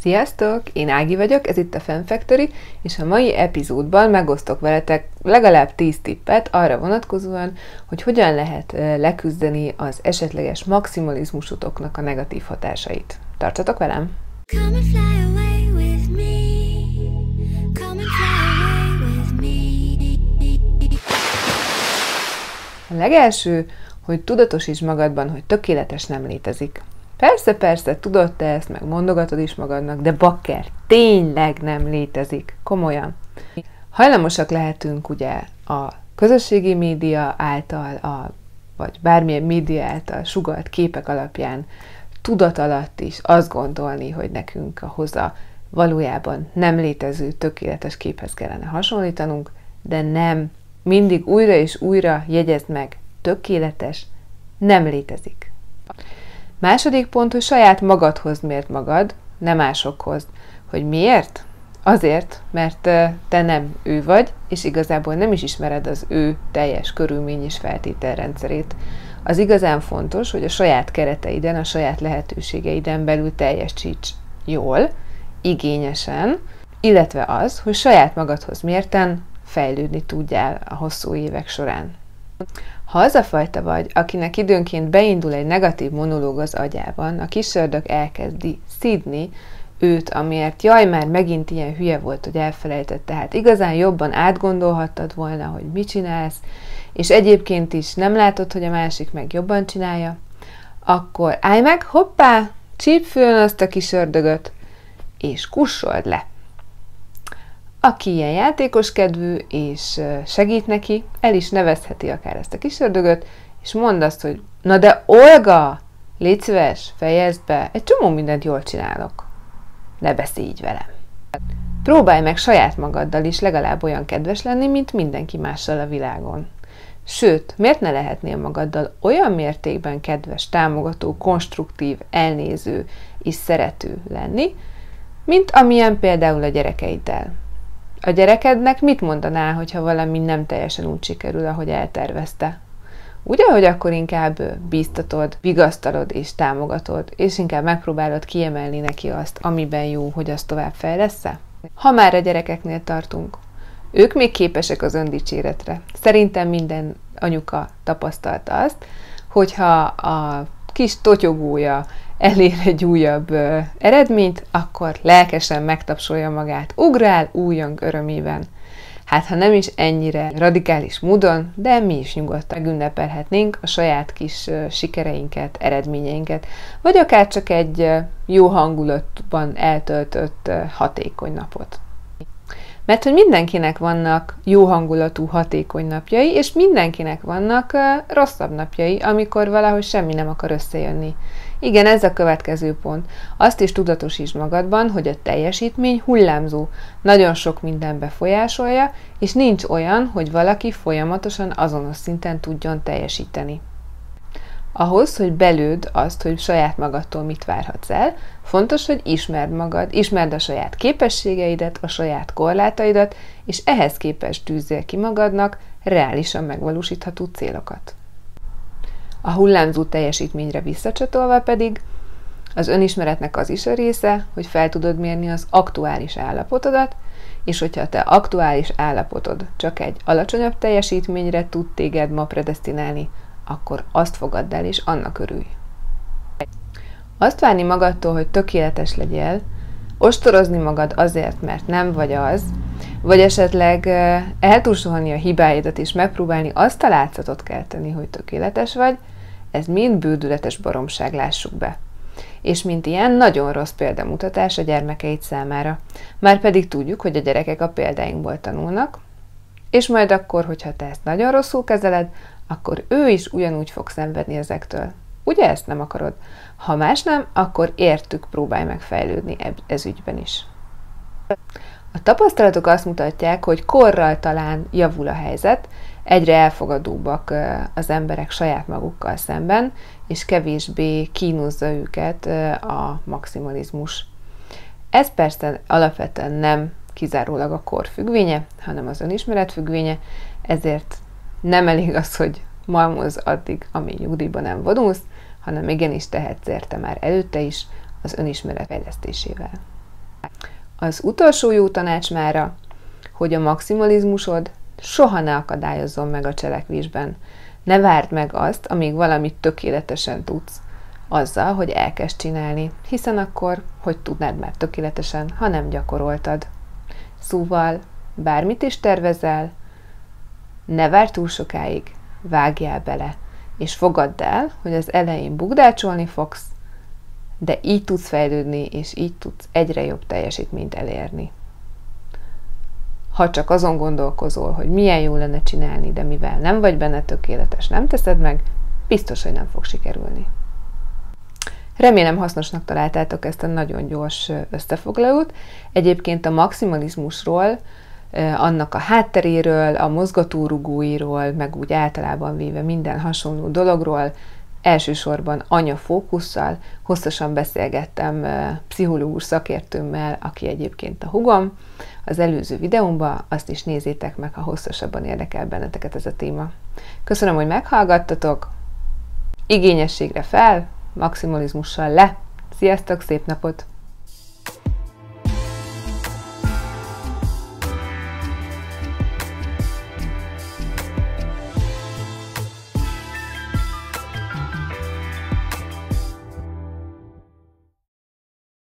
Sziasztok! Én Ági vagyok, ez itt a Fan Factory, és a mai epizódban megosztok veletek legalább 10 tippet arra vonatkozóan, hogy hogyan lehet leküzdeni az esetleges maximalizmusotoknak a negatív hatásait. Tartsatok velem! Come and fly away with me. Come and fly away with me. A legelső, hogy tudatosíts magadban, hogy tökéletes nem létezik. Persze, persze, tudod te ezt, meg mondogatod is magadnak, de bakker, tényleg nem létezik. Komolyan. Hajlamosak lehetünk ugye a közösségi média által, a, vagy bármilyen média által sugalt képek alapján tudat alatt is azt gondolni, hogy nekünk a hoza valójában nem létező tökéletes képhez kellene hasonlítanunk, de nem. Mindig újra és újra jegyezd meg, tökéletes nem létezik. Második pont, hogy saját magadhoz mért magad, nem másokhoz. Hogy miért? Azért, mert te nem ő vagy, és igazából nem is ismered az ő teljes körülmény és feltételrendszerét. Az igazán fontos, hogy a saját kereteiden, a saját lehetőségeiden belül teljesíts jól, igényesen, illetve az, hogy saját magadhoz mérten fejlődni tudjál a hosszú évek során. Ha az a fajta vagy, akinek időnként beindul egy negatív monológ az agyában, a kis ördög elkezdi szídni őt, amiért jaj, már megint ilyen hülye volt, hogy elfelejtett, tehát igazán jobban átgondolhattad volna, hogy mit csinálsz, és egyébként is nem látod, hogy a másik meg jobban csinálja, akkor állj meg, hoppá, csípfőn azt a kis ördögöt, és kussold le. Aki ilyen játékos kedvű és segít neki, el is nevezheti akár ezt a kis ördögöt, és mond azt, hogy na de Olga, légy szíves, fejezd be, egy csomó mindent jól csinálok. Ne beszélj így velem. Próbálj meg saját magaddal is legalább olyan kedves lenni, mint mindenki mással a világon. Sőt, miért ne lehetnél magaddal olyan mértékben kedves, támogató, konstruktív, elnéző és szerető lenni, mint amilyen például a gyerekeiddel. A gyerekednek mit mondaná, hogyha valami nem teljesen úgy sikerül, ahogy eltervezte? Ugye, hogy akkor inkább bíztatod, vigasztalod és támogatod, és inkább megpróbálod kiemelni neki azt, amiben jó, hogy azt tovább fejlesz-e? Ha már a gyerekeknél tartunk, ők még képesek az öndicséretre. Szerintem minden anyuka tapasztalta azt, hogyha a kis totyogója elér egy újabb ö, eredményt, akkor lelkesen megtapsolja magát, ugrál újjong örömében. Hát ha nem is ennyire radikális módon, de mi is nyugodtan megünnepelhetnénk a saját kis ö, sikereinket, eredményeinket, vagy akár csak egy ö, jó hangulatban eltöltött hatékony napot. Mert hogy mindenkinek vannak jó hangulatú, hatékony napjai, és mindenkinek vannak rosszabb napjai, amikor valahogy semmi nem akar összejönni. Igen, ez a következő pont. Azt is tudatosítsd magadban, hogy a teljesítmény hullámzó, nagyon sok minden befolyásolja, és nincs olyan, hogy valaki folyamatosan azonos szinten tudjon teljesíteni. Ahhoz, hogy belőd azt, hogy saját magadtól mit várhatsz el, fontos, hogy ismerd magad, ismerd a saját képességeidet, a saját korlátaidat, és ehhez képest tűzzél ki magadnak reálisan megvalósítható célokat. A hullámzó teljesítményre visszacsatolva pedig az önismeretnek az is a része, hogy fel tudod mérni az aktuális állapotodat, és hogyha te aktuális állapotod csak egy alacsonyabb teljesítményre tud téged ma predestinálni, akkor azt fogadd el, és annak örülj. Azt várni magadtól, hogy tökéletes legyél, ostorozni magad azért, mert nem vagy az, vagy esetleg eltúsolni a hibáidat és megpróbálni azt a látszatot kelteni, hogy tökéletes vagy, ez mind bődületes baromság, lássuk be. És mint ilyen, nagyon rossz példamutatás a gyermekeid számára. Már pedig tudjuk, hogy a gyerekek a példáinkból tanulnak, és majd akkor, hogyha te ezt nagyon rosszul kezeled, akkor ő is ugyanúgy fog szenvedni ezektől. Ugye ezt nem akarod? Ha más nem, akkor értük próbálj meg fejlődni ez ügyben is. A tapasztalatok azt mutatják, hogy korral talán javul a helyzet, egyre elfogadóbbak az emberek saját magukkal szemben, és kevésbé kínozza őket a maximalizmus. Ez persze alapvetően nem kizárólag a kor függvénye, hanem az önismeret függvénye, ezért nem elég az, hogy malmoz addig, amíg nyugdíjban nem vonulsz, hanem igenis tehetsz érte már előtte is az önismeret fejlesztésével. Az utolsó jó tanács mára, hogy a maximalizmusod soha ne akadályozzon meg a cselekvésben. Ne várd meg azt, amíg valamit tökéletesen tudsz, azzal, hogy elkezd csinálni, hiszen akkor hogy tudnád már tökéletesen, ha nem gyakoroltad. Szóval, bármit is tervezel, ne várj túl sokáig, vágjál bele, és fogadd el, hogy az elején bugdácsolni fogsz, de így tudsz fejlődni, és így tudsz egyre jobb teljesítményt elérni. Ha csak azon gondolkozol, hogy milyen jó lenne csinálni, de mivel nem vagy benne tökéletes, nem teszed meg, biztos, hogy nem fog sikerülni. Remélem hasznosnak találtátok ezt a nagyon gyors összefoglalót. Egyébként a maximalizmusról, annak a hátteréről, a mozgatórugóiról, meg úgy általában véve minden hasonló dologról elsősorban anya fókusszal hosszasan beszélgettem pszichológus szakértőmmel, aki egyébként a hugom, az előző videómban, azt is nézzétek meg, ha hosszasabban érdekel benneteket ez a téma. Köszönöm, hogy meghallgattatok, igényességre fel, maximalizmussal le. Sziasztok, szép napot!